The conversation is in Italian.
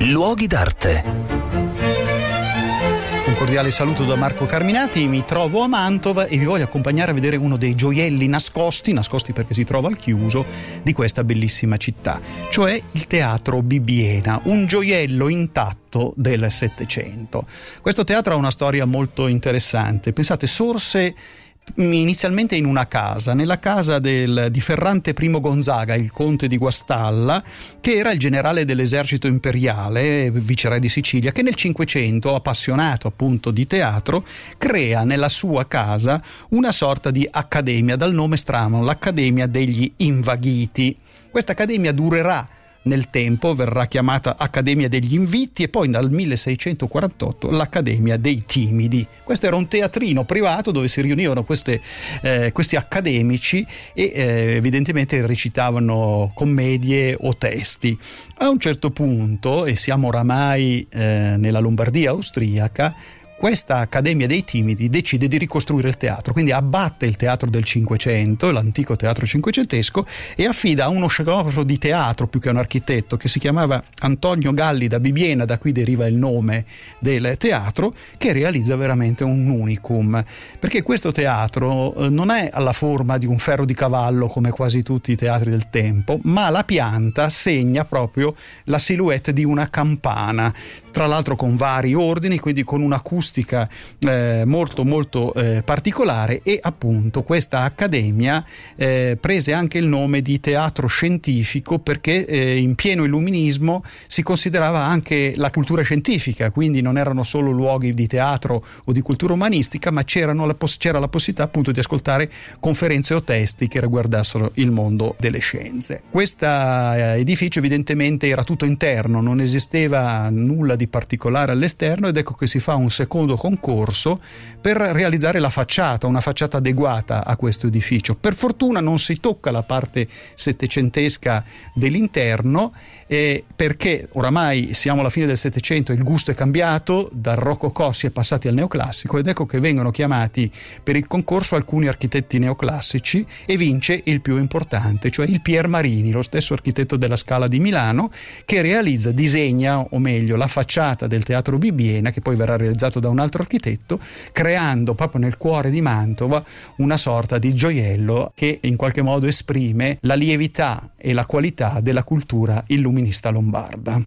Luoghi d'arte. Un cordiale saluto da Marco Carminati, mi trovo a Mantova e vi voglio accompagnare a vedere uno dei gioielli nascosti, nascosti perché si trova al chiuso, di questa bellissima città, cioè il Teatro Bibbiena, un gioiello intatto del Settecento. Questo teatro ha una storia molto interessante, pensate, sorse inizialmente in una casa, nella casa del, di Ferrante I Gonzaga, il conte di Guastalla, che era il generale dell'esercito imperiale, viceré di Sicilia, che nel Cinquecento, appassionato appunto di teatro, crea nella sua casa una sorta di accademia dal nome strano, l'Accademia degli Invaghiti. Questa accademia durerà nel tempo verrà chiamata Accademia degli Inviti e poi dal 1648 l'Accademia dei Timidi. Questo era un teatrino privato dove si riunivano queste, eh, questi accademici e eh, evidentemente recitavano commedie o testi. A un certo punto, e siamo oramai eh, nella Lombardia austriaca, questa Accademia dei Timidi decide di ricostruire il teatro, quindi abbatte il teatro del Cinquecento, l'antico teatro cinquecentesco, e affida a uno scenografo di teatro più che a un architetto che si chiamava Antonio Galli da Bibiena, da cui deriva il nome del teatro, che realizza veramente un unicum, perché questo teatro eh, non è alla forma di un ferro di cavallo come quasi tutti i teatri del tempo, ma la pianta segna proprio la silhouette di una campana, tra l'altro con vari ordini, quindi con un'acustica eh, molto molto eh, particolare e appunto questa accademia eh, prese anche il nome di teatro scientifico perché eh, in pieno illuminismo si considerava anche la cultura scientifica, quindi non erano solo luoghi di teatro o di cultura umanistica, ma la poss- c'era la possibilità appunto di ascoltare conferenze o testi che riguardassero il mondo delle scienze. Questo eh, edificio evidentemente era tutto interno, non esisteva nulla di particolare all'esterno ed ecco che si fa un secondo concorso per realizzare la facciata, una facciata adeguata a questo edificio. Per fortuna non si tocca la parte settecentesca dell'interno eh, perché oramai siamo alla fine del Settecento, il gusto è cambiato, dal rococò si è passati al neoclassico ed ecco che vengono chiamati per il concorso alcuni architetti neoclassici e vince il più importante, cioè il Pier Marini, lo stesso architetto della Scala di Milano, che realizza, disegna o meglio la facciata del Teatro Bibbiena, che poi verrà realizzato da un altro architetto, creando proprio nel cuore di Mantova una sorta di gioiello che in qualche modo esprime la lievità e la qualità della cultura illuminista lombarda.